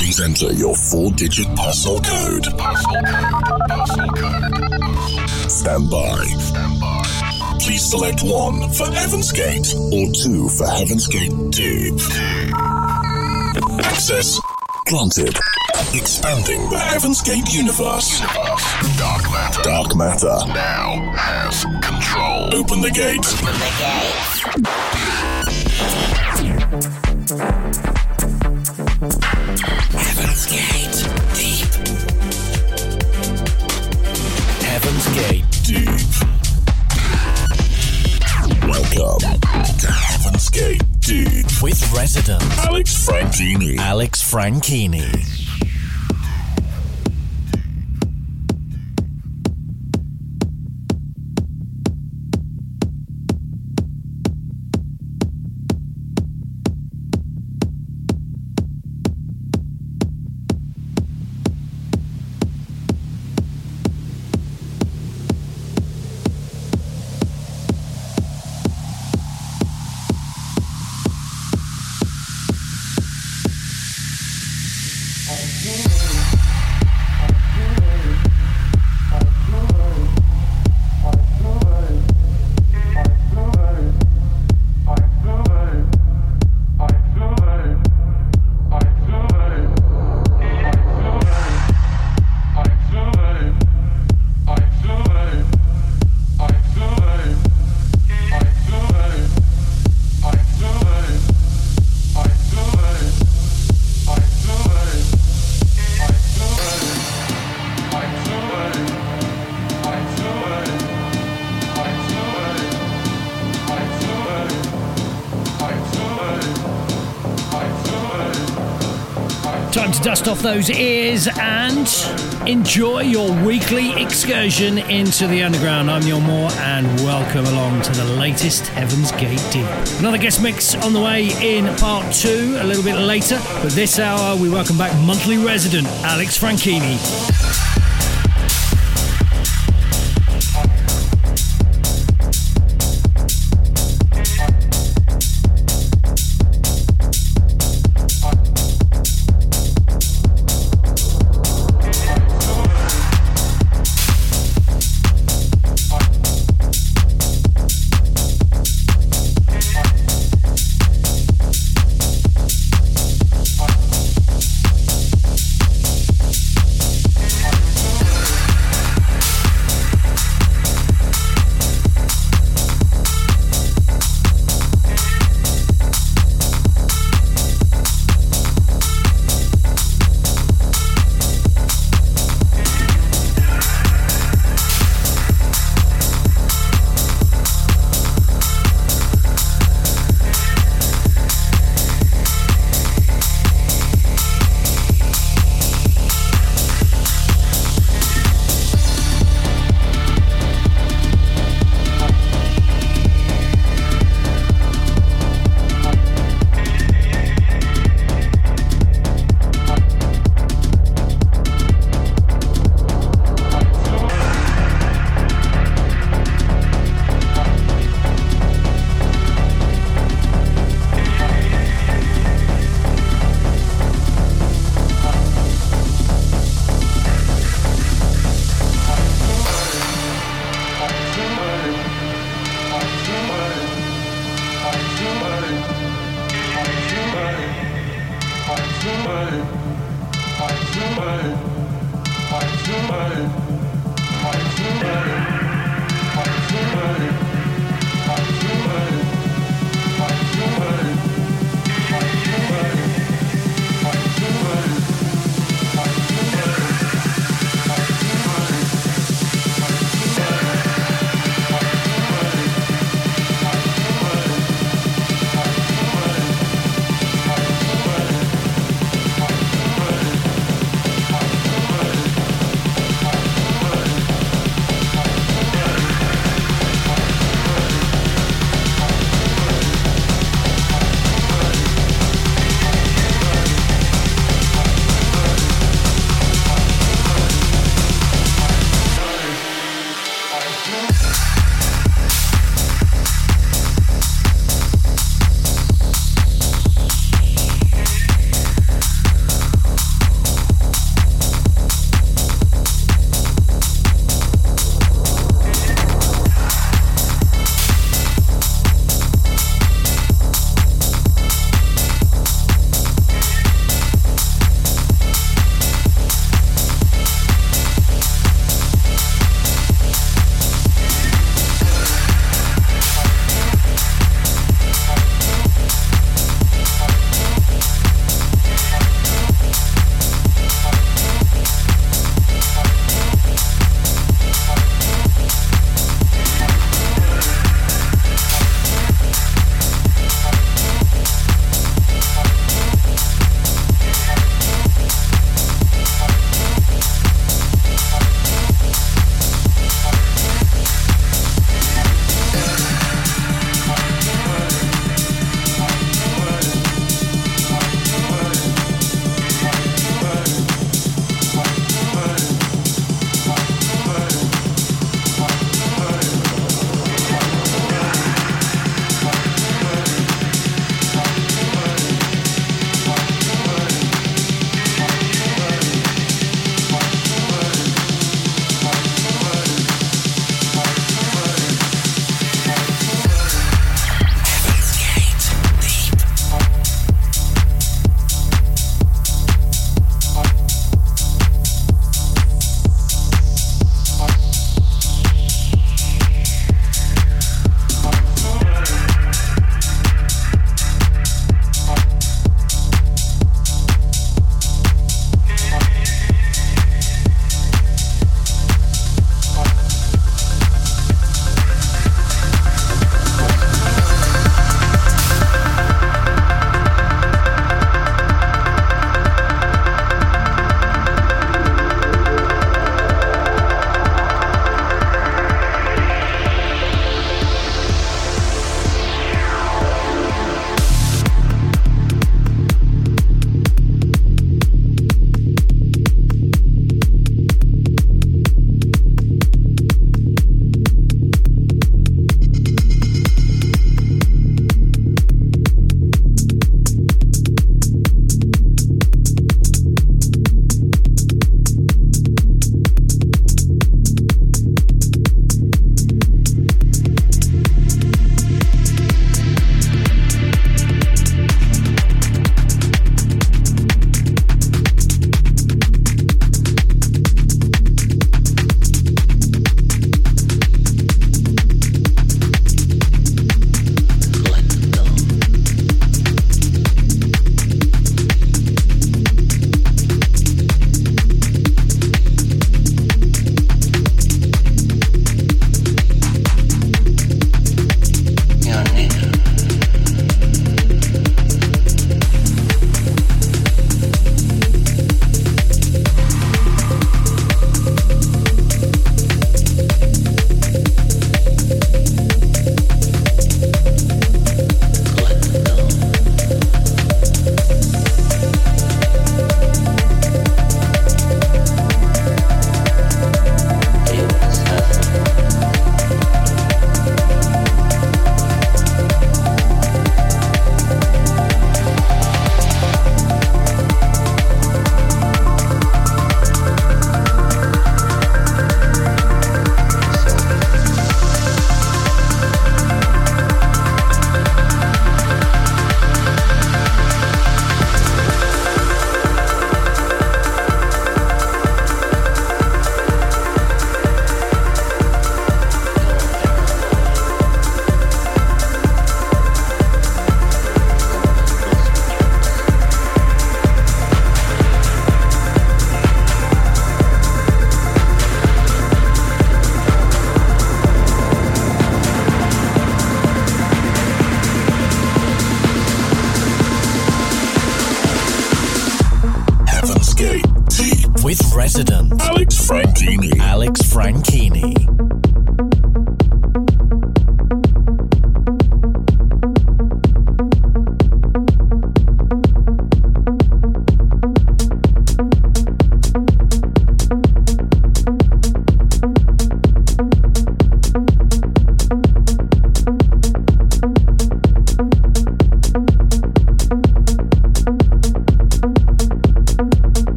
Please enter your four-digit parcel code. Parcel code. Parcel code. Stand by. Stand by. Please select one for Heaven's Gate or two for Heaven's Gate Deep. Access granted. Expanding the Heaven's Gate universe. universe. Dark matter. Dark matter now has control. Open the gate. Open the resident Alex Franchini. Alex Franchini. Those ears and enjoy your weekly excursion into the underground. I'm Neil Moore and welcome along to the latest Heaven's Gate Deep. Another guest mix on the way in part two a little bit later, but this hour we welcome back monthly resident Alex Franchini.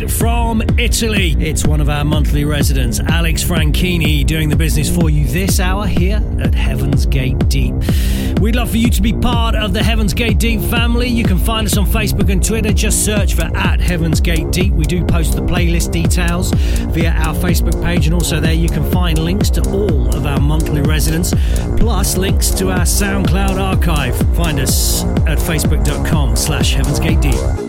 From Italy. It's one of our monthly residents, Alex Franchini, doing the business for you this hour here at Heaven's Gate Deep. We'd love for you to be part of the Heaven's Gate Deep family. You can find us on Facebook and Twitter. Just search for at Heaven's Gate Deep. We do post the playlist details via our Facebook page, and also there you can find links to all of our monthly residents, plus links to our SoundCloud archive. Find us at facebook.com slash Heaven's Gate Deep.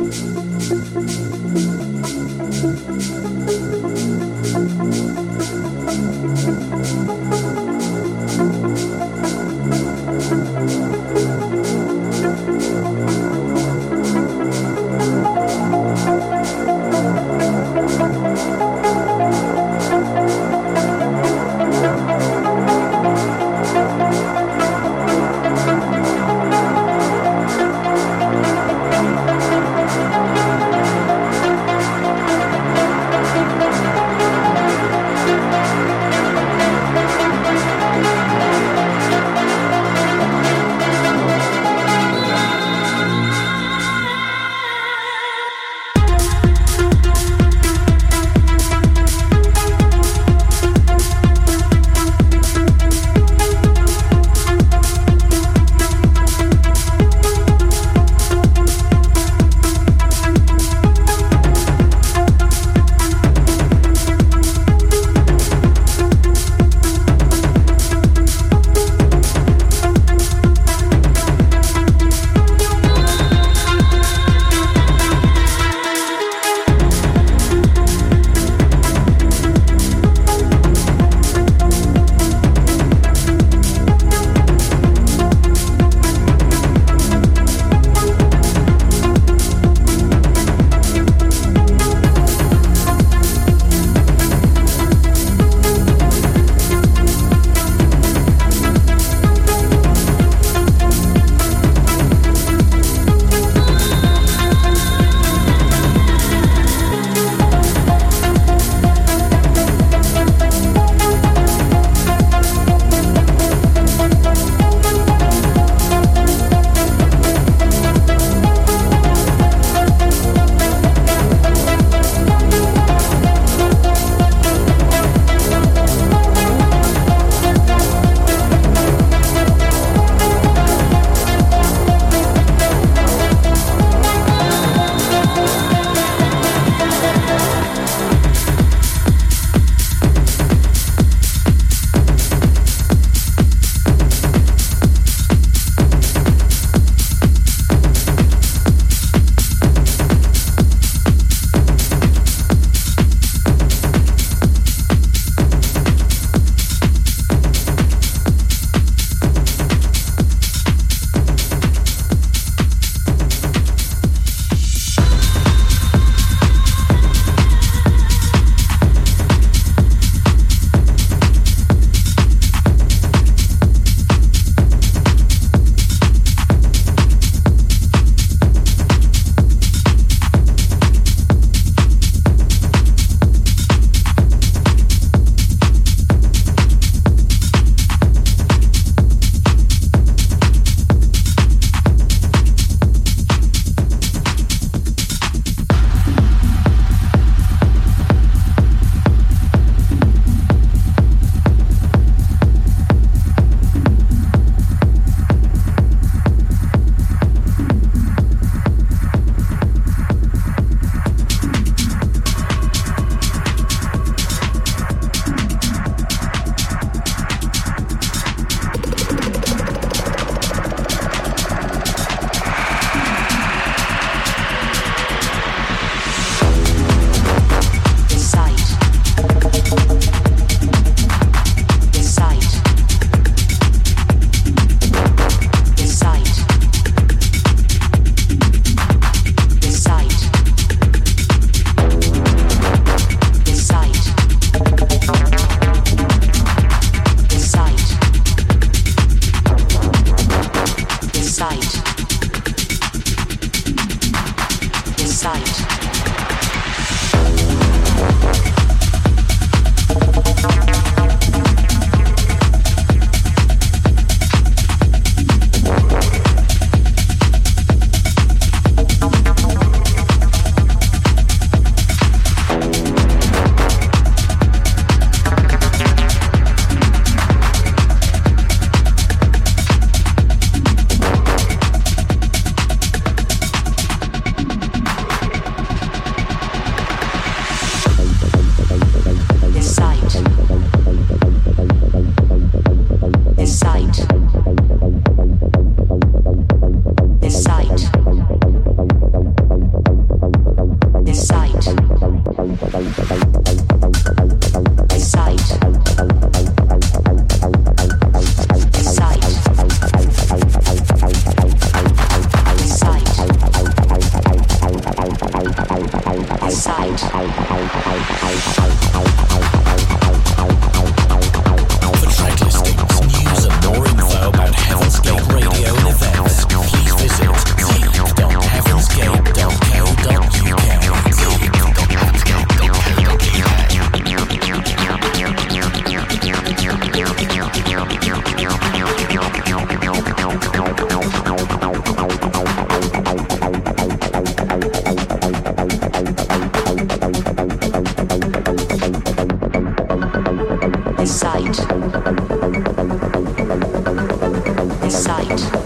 this site.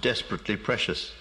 Desperately precious.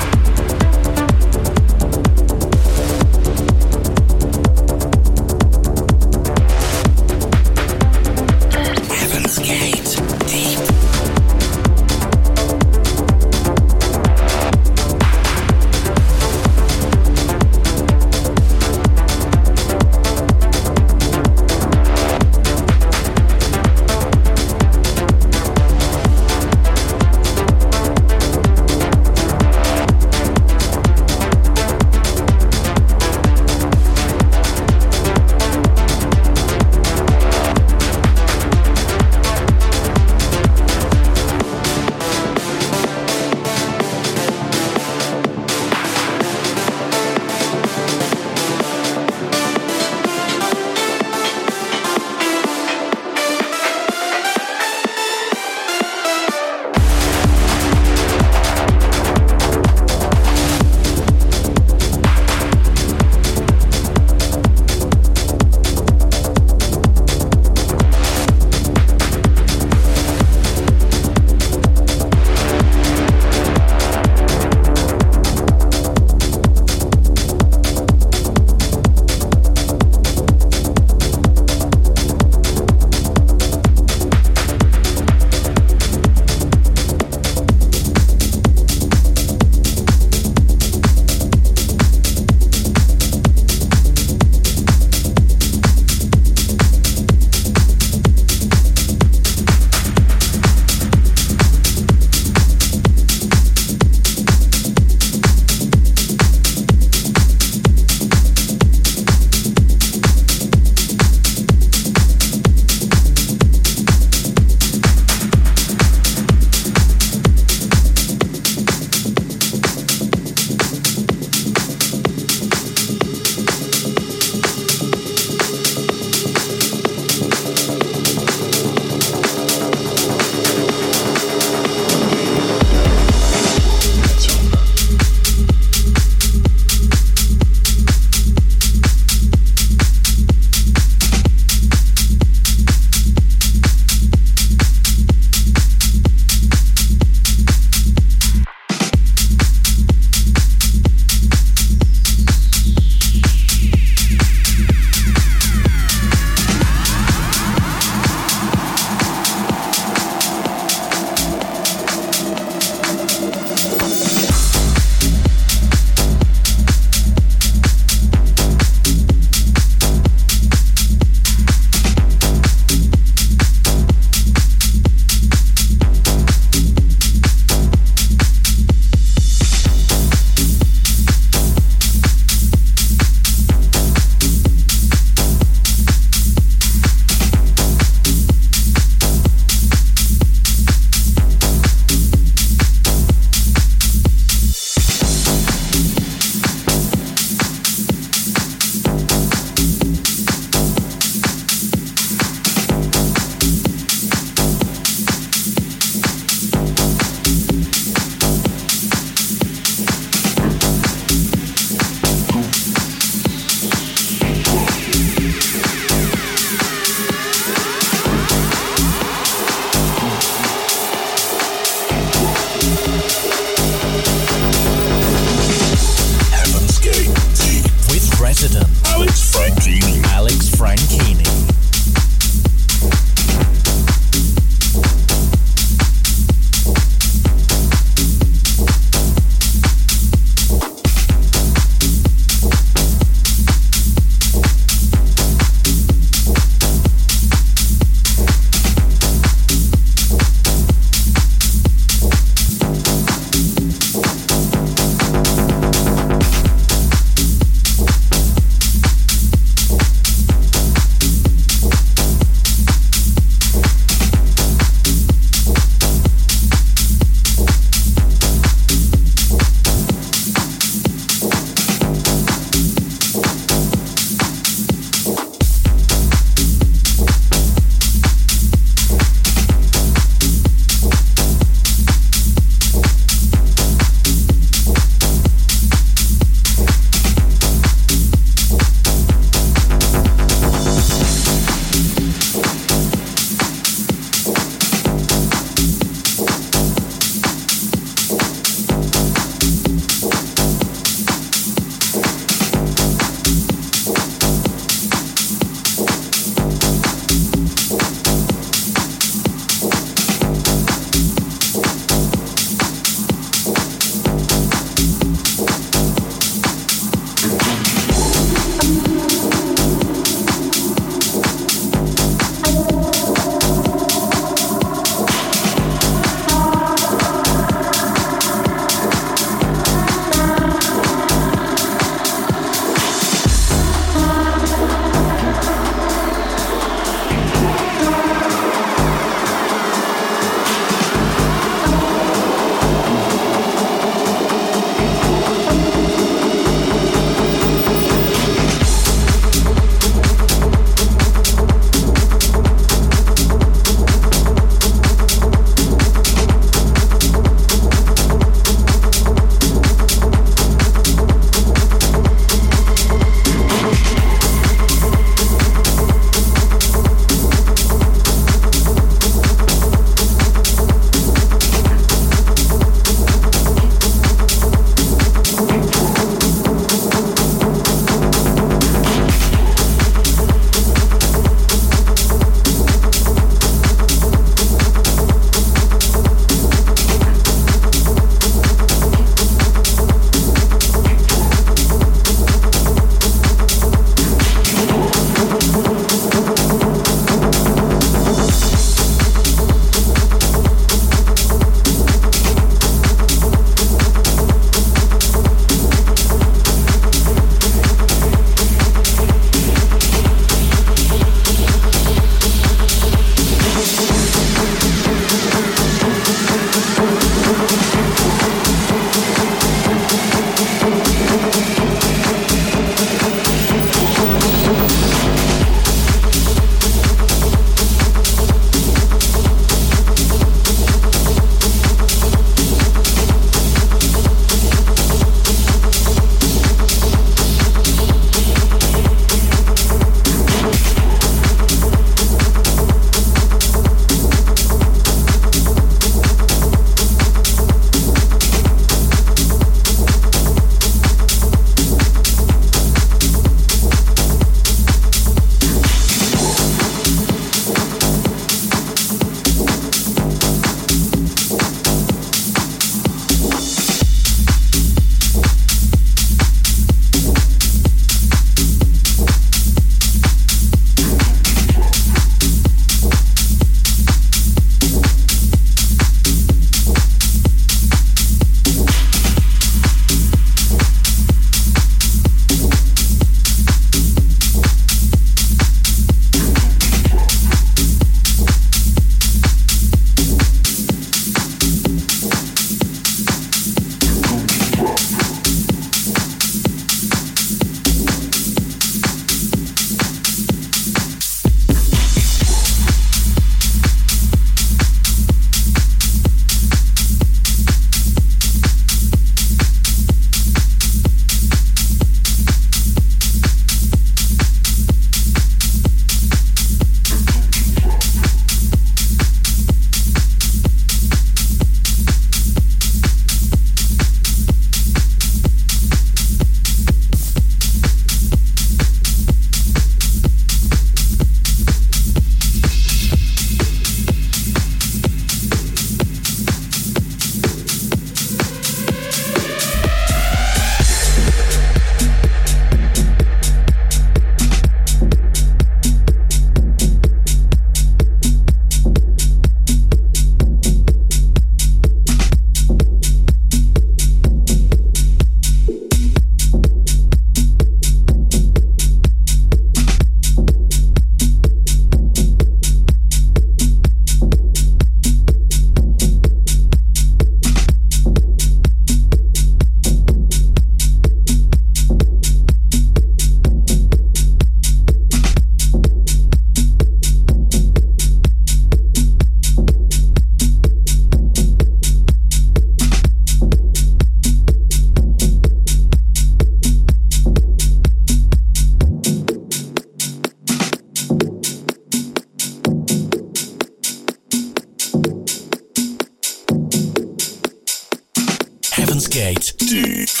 Gate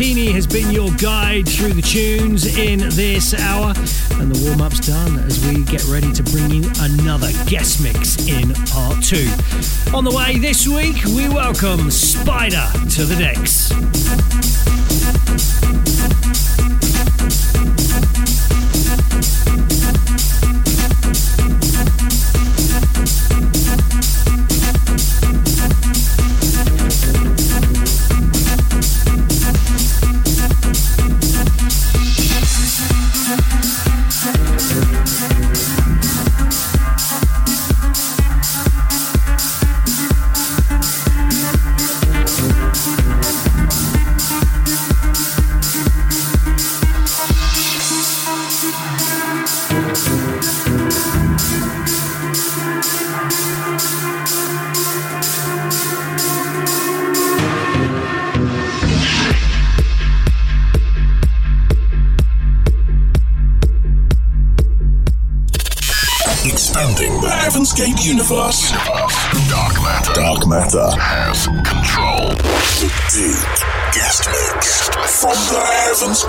Franchini has been your guide through the tunes in this hour, and the warm up's done as we get ready to bring you another guest mix in part two. On the way this week, we welcome SP1DER to the decks. Universe. Dark matter. Dark matter has control. The deep guest mix from the Heaven's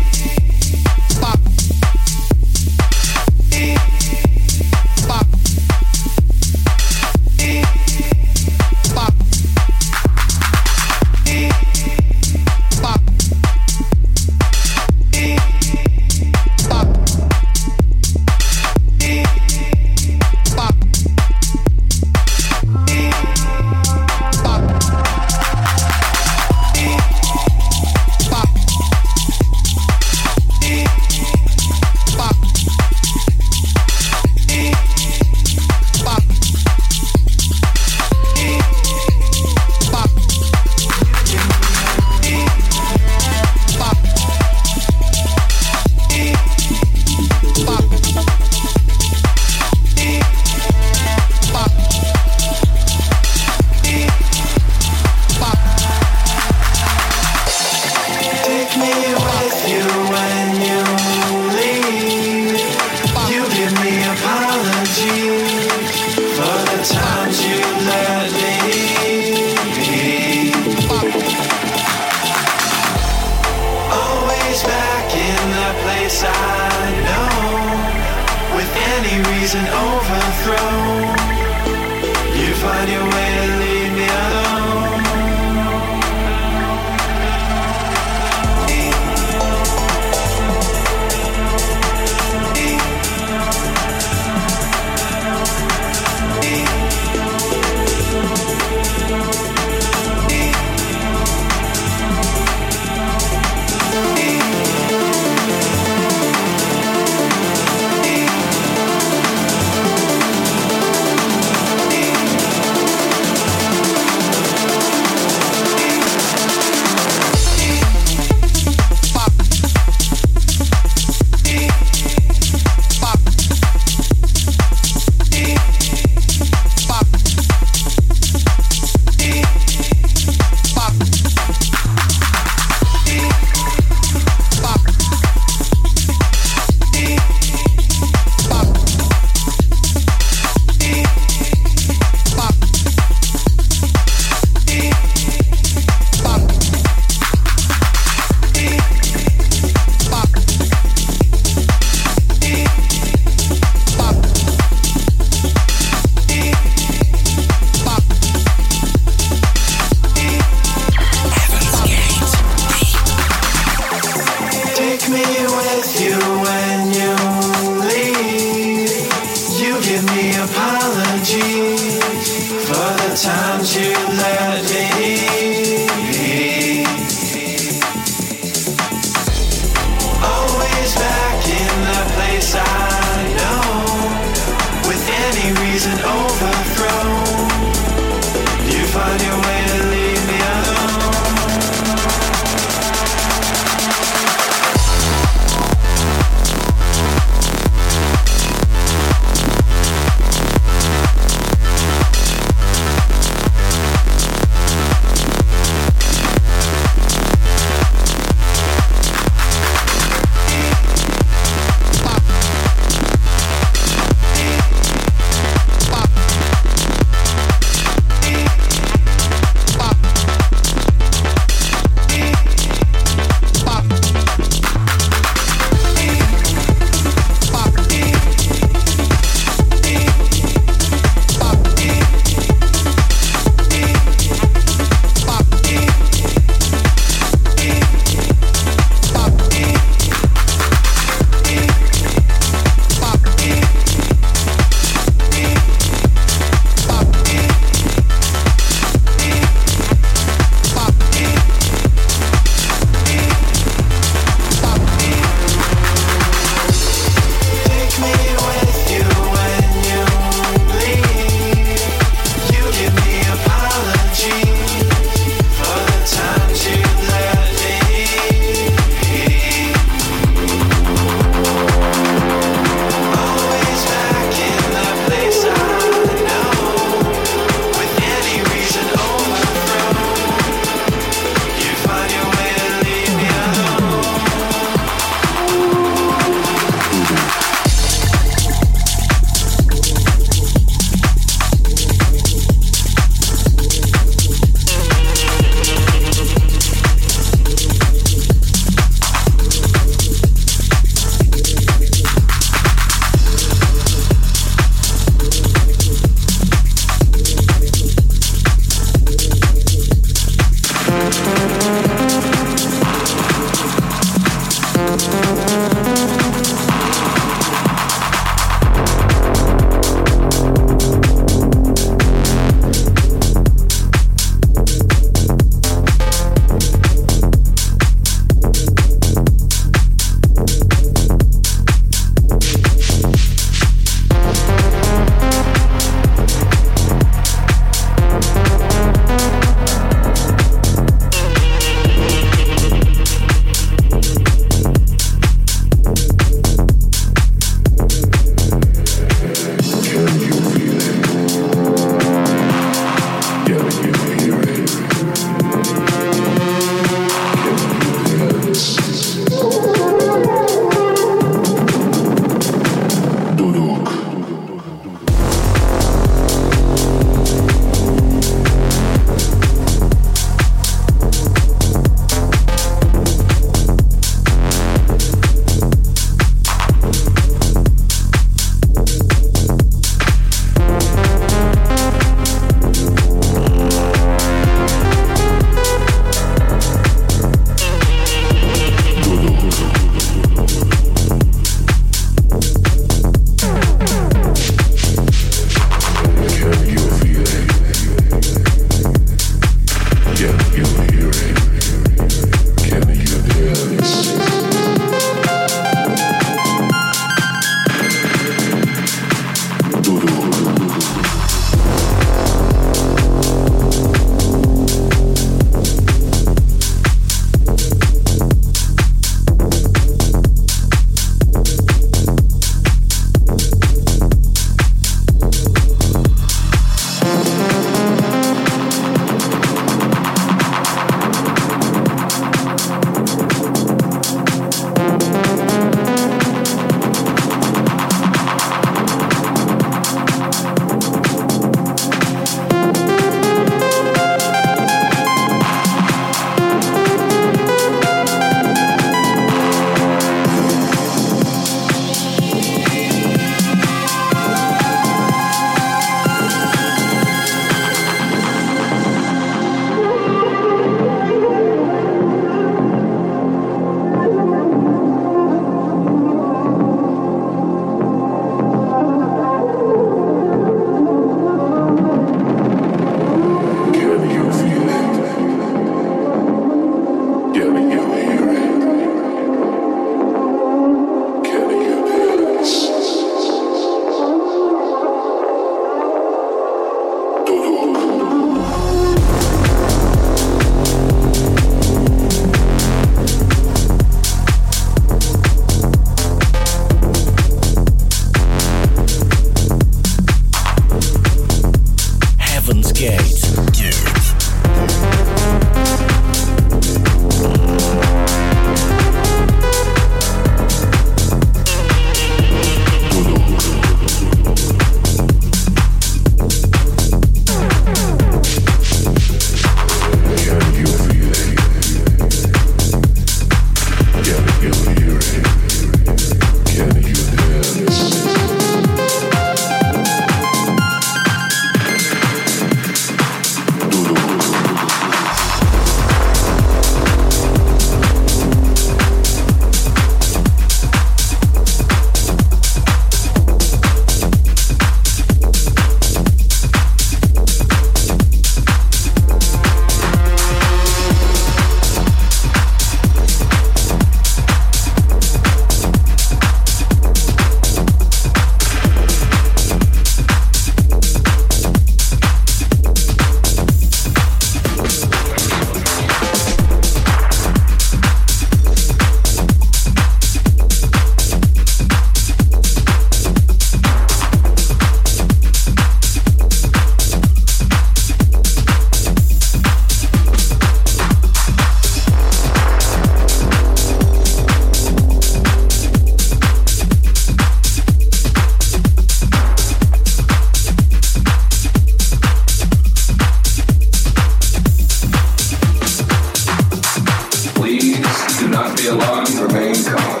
Gate. alarmed, remain calm.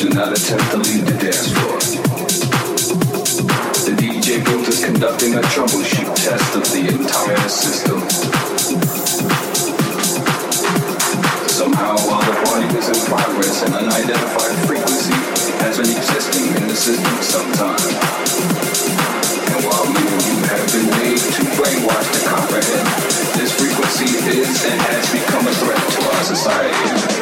Do not attempt to leave the dance floor. The DJ booth is conducting a troubleshoot test of the entire system. Somehow, while the is in progress, an unidentified frequency has been existing in the system sometime. And while many you have been made to brainwash to comprehend, this frequency is and has become a threat to our society.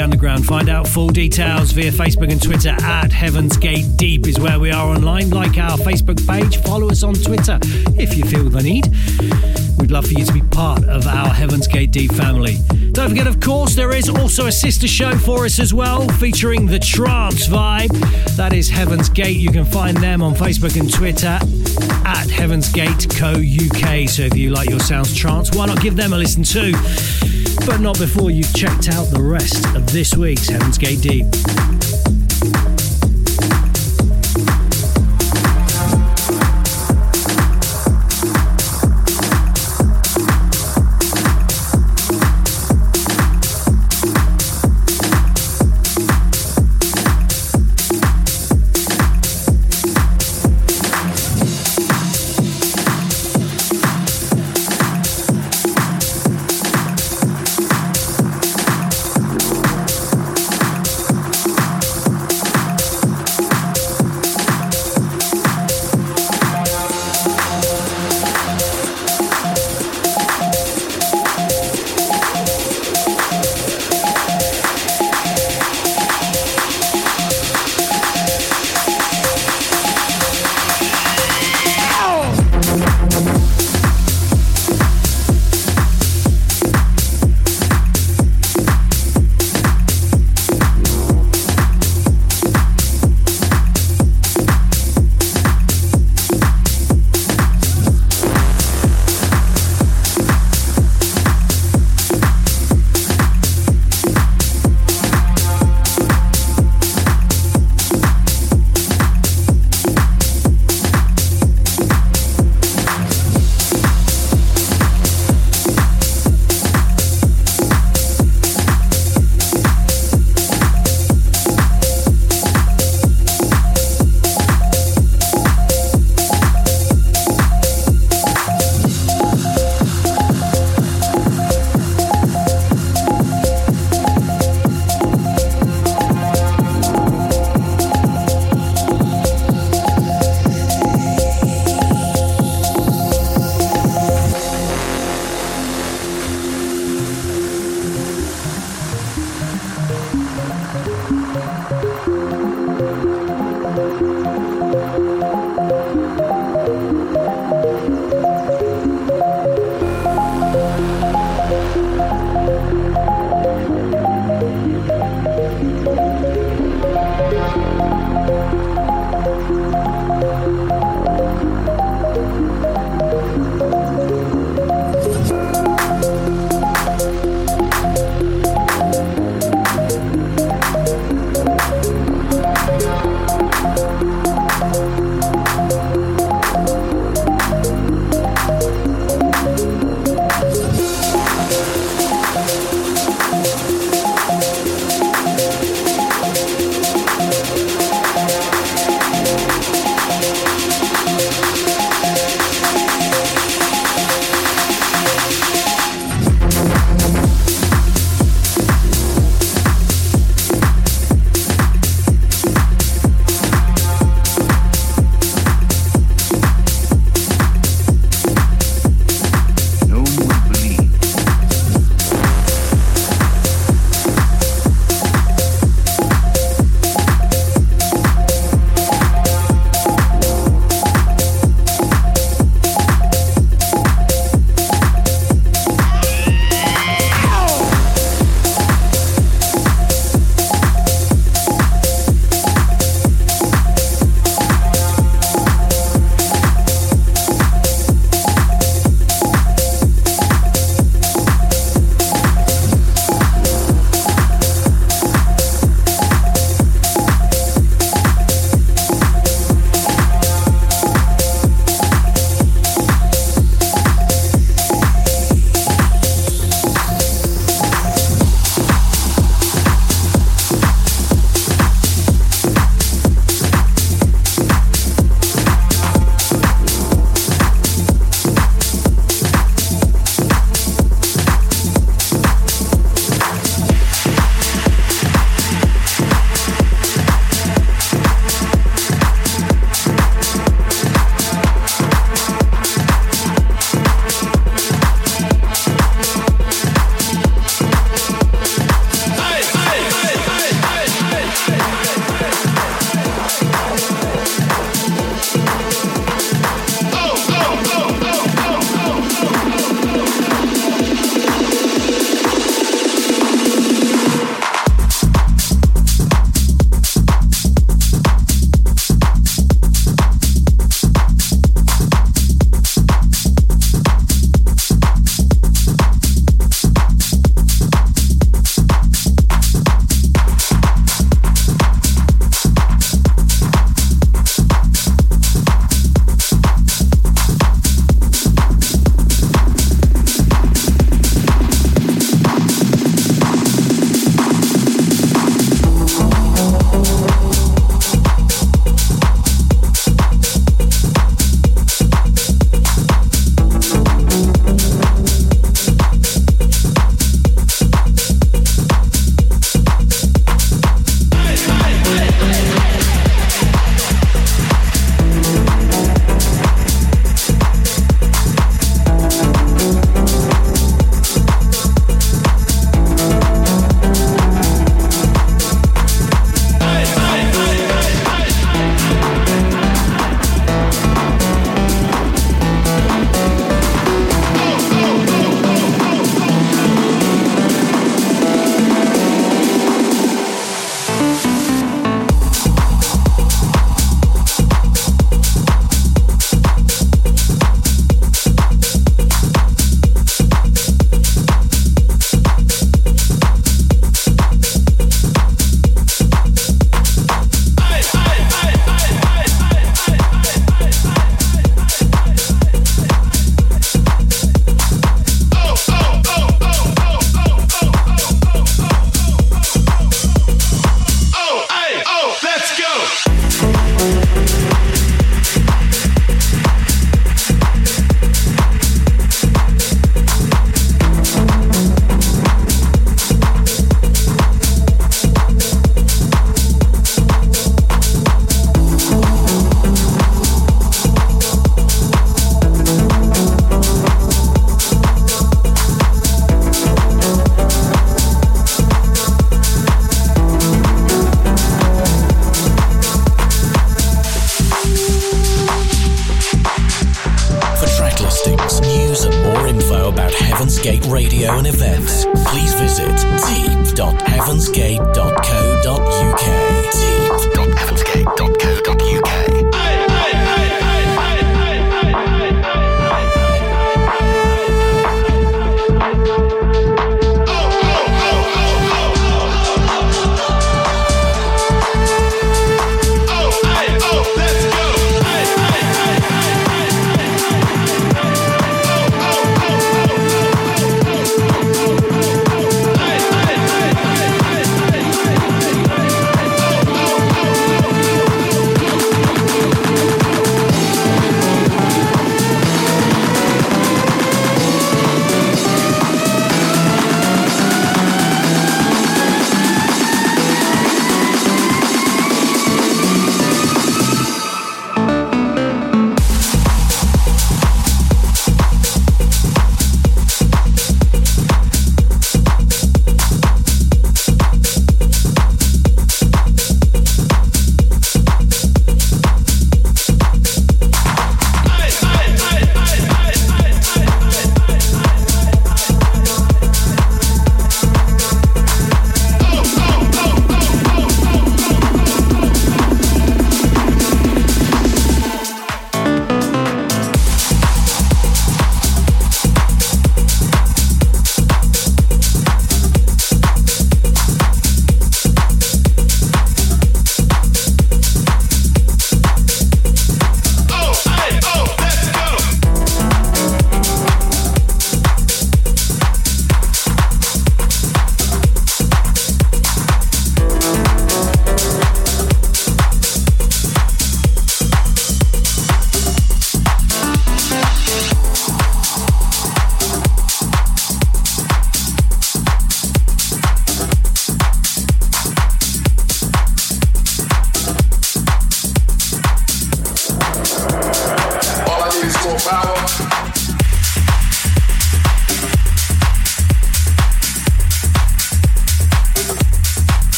Underground. Find out full details via Facebook and Twitter at Heaven's Gate Deep is where we are online. Like our Facebook page, follow us on Twitter if you feel the need. We'd love for you to be part of our Heaven's Gate Deep family. Don't forget, of course, there is also a sister show for us as well, featuring the trance vibe. That is Heaven's Gate. You can find them on Facebook and Twitter at Heaven's Gate Co UK. So if you like your sounds trance, why not give them a listen too? But not before you've checked out the rest of this week's Heaven's Gate Deep.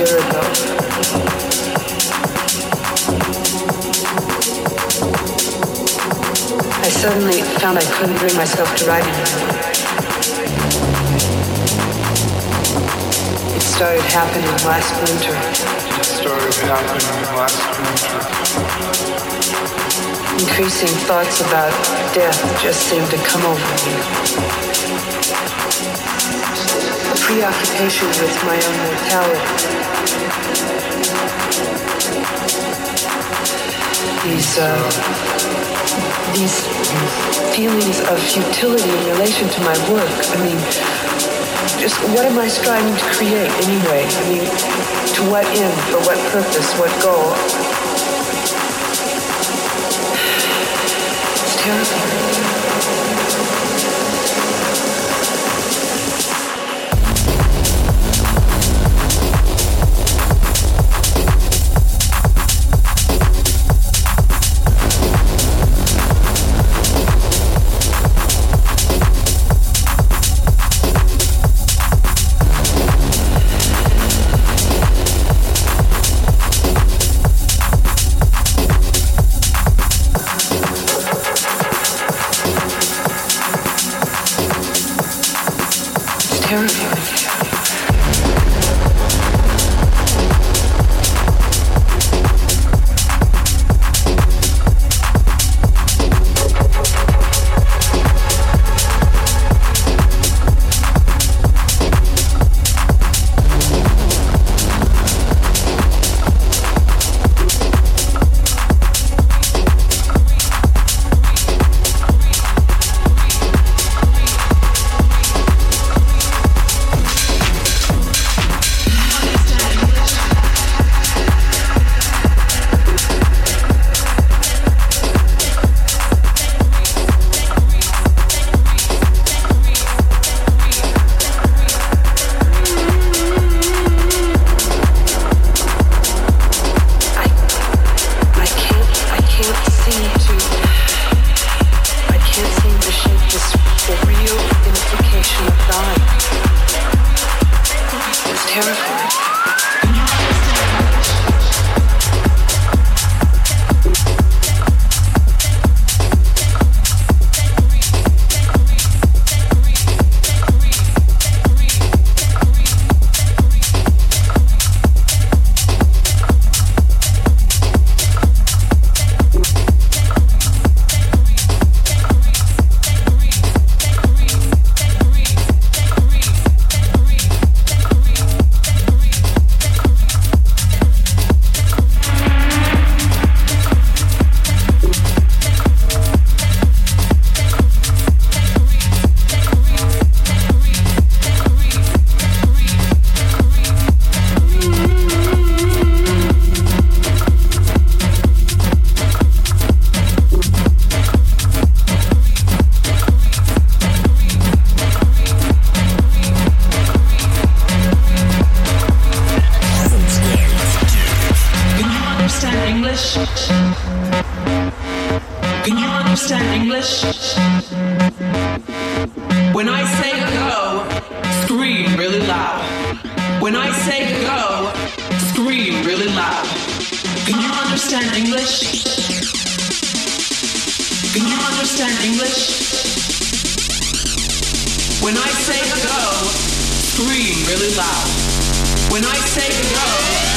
Year ago. I suddenly found I couldn't bring myself to write anymore. It started happening last winter. It started happening last winter. Increasing thoughts about death just seemed to come over me A preoccupation with my own mortality. These, uh, these feelings of futility in relation to my work. I mean, just what am I striving to create anyway? I mean, to what end, for what purpose, what goal? It's terrifying. understand English? Can you understand English? When I say go, scream really loud. When I say go,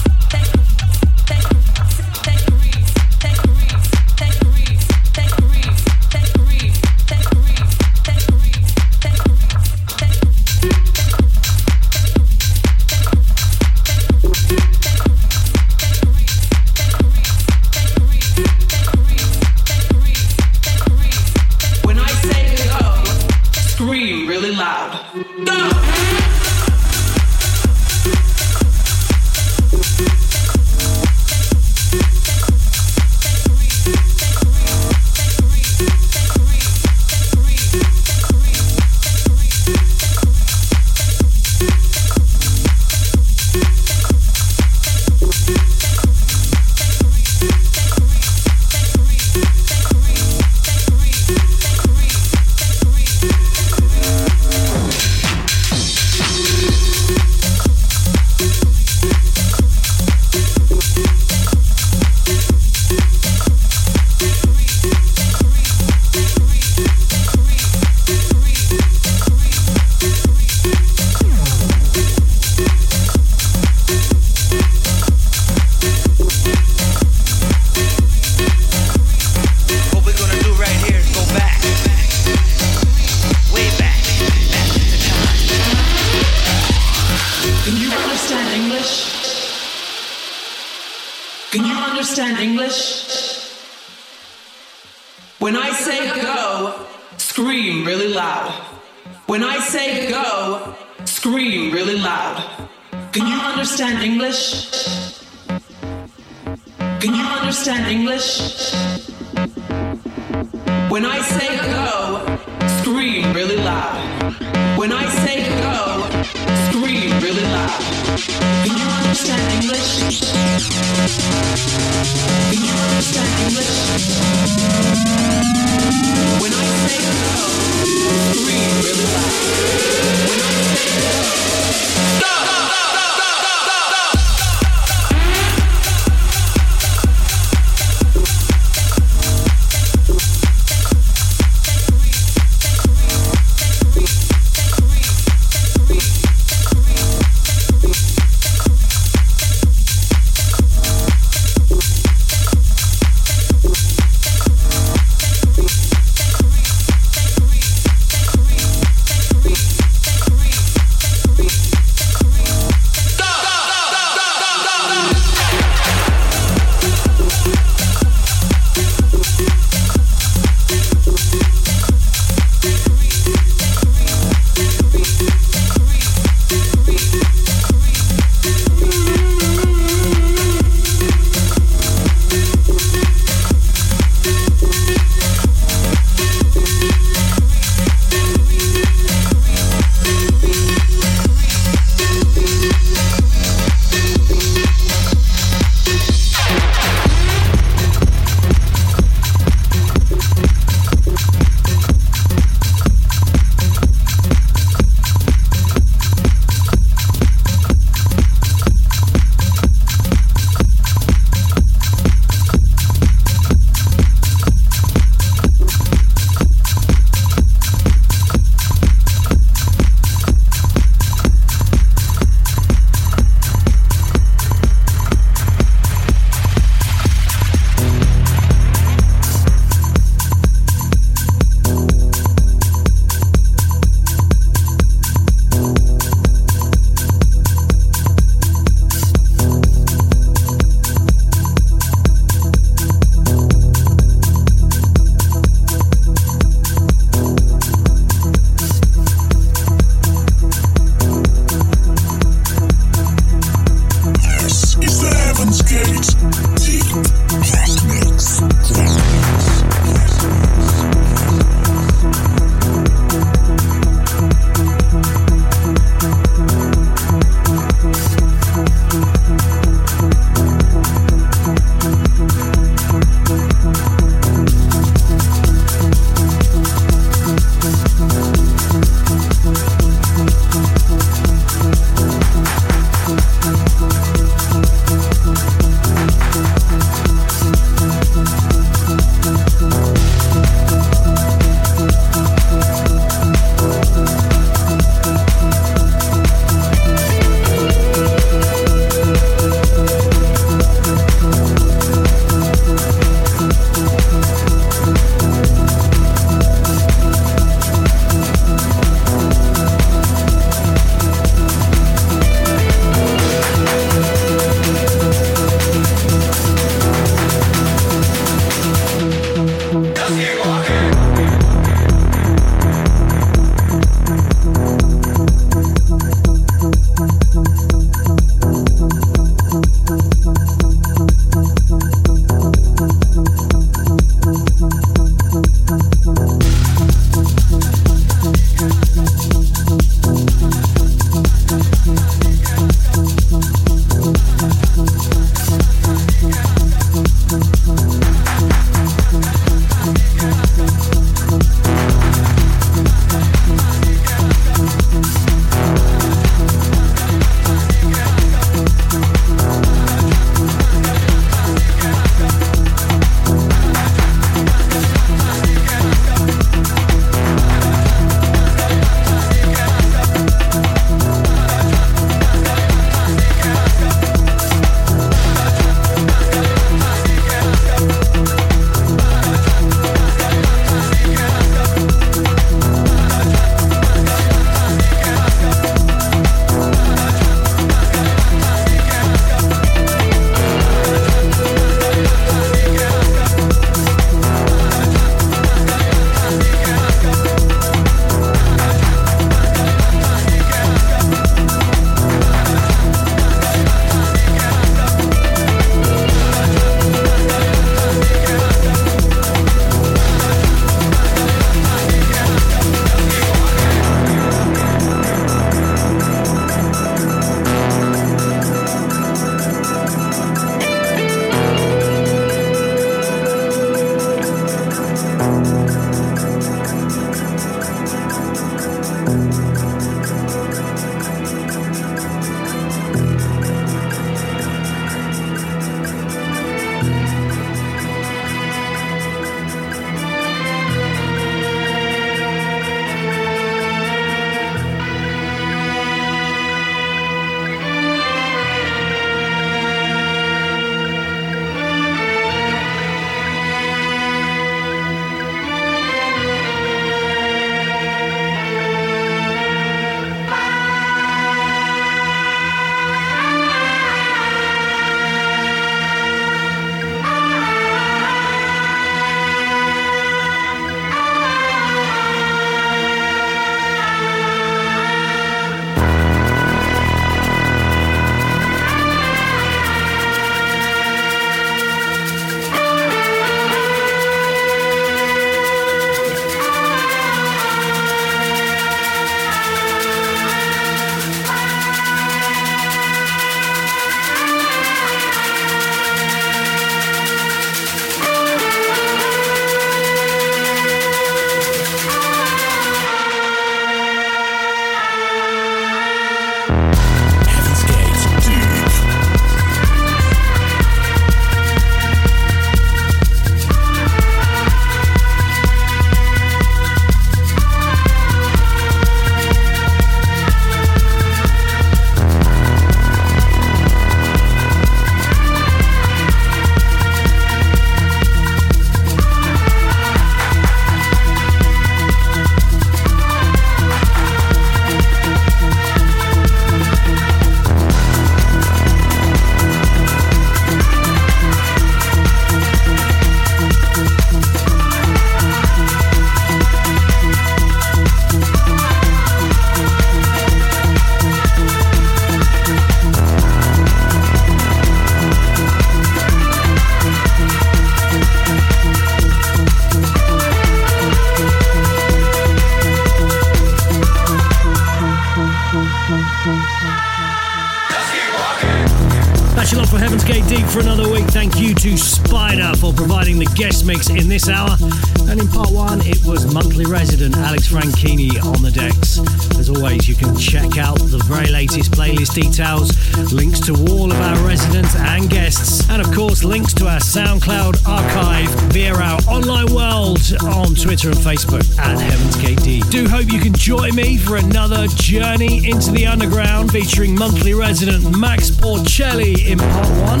journey into the underground featuring monthly resident Max Porcelli in part one.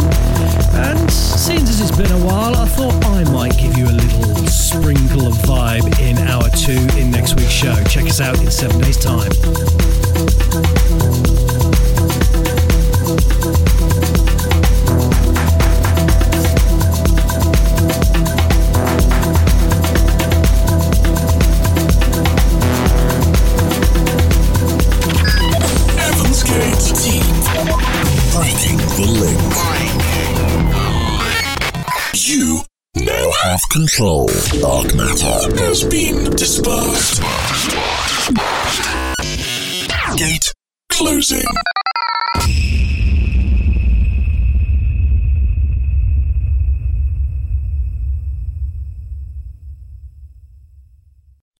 And since it's been a while, I thought I might give you a little sprinkle of vibe in hour two in next week's show. Check us out in seven days' time. Control. Dark matter has been dispersed.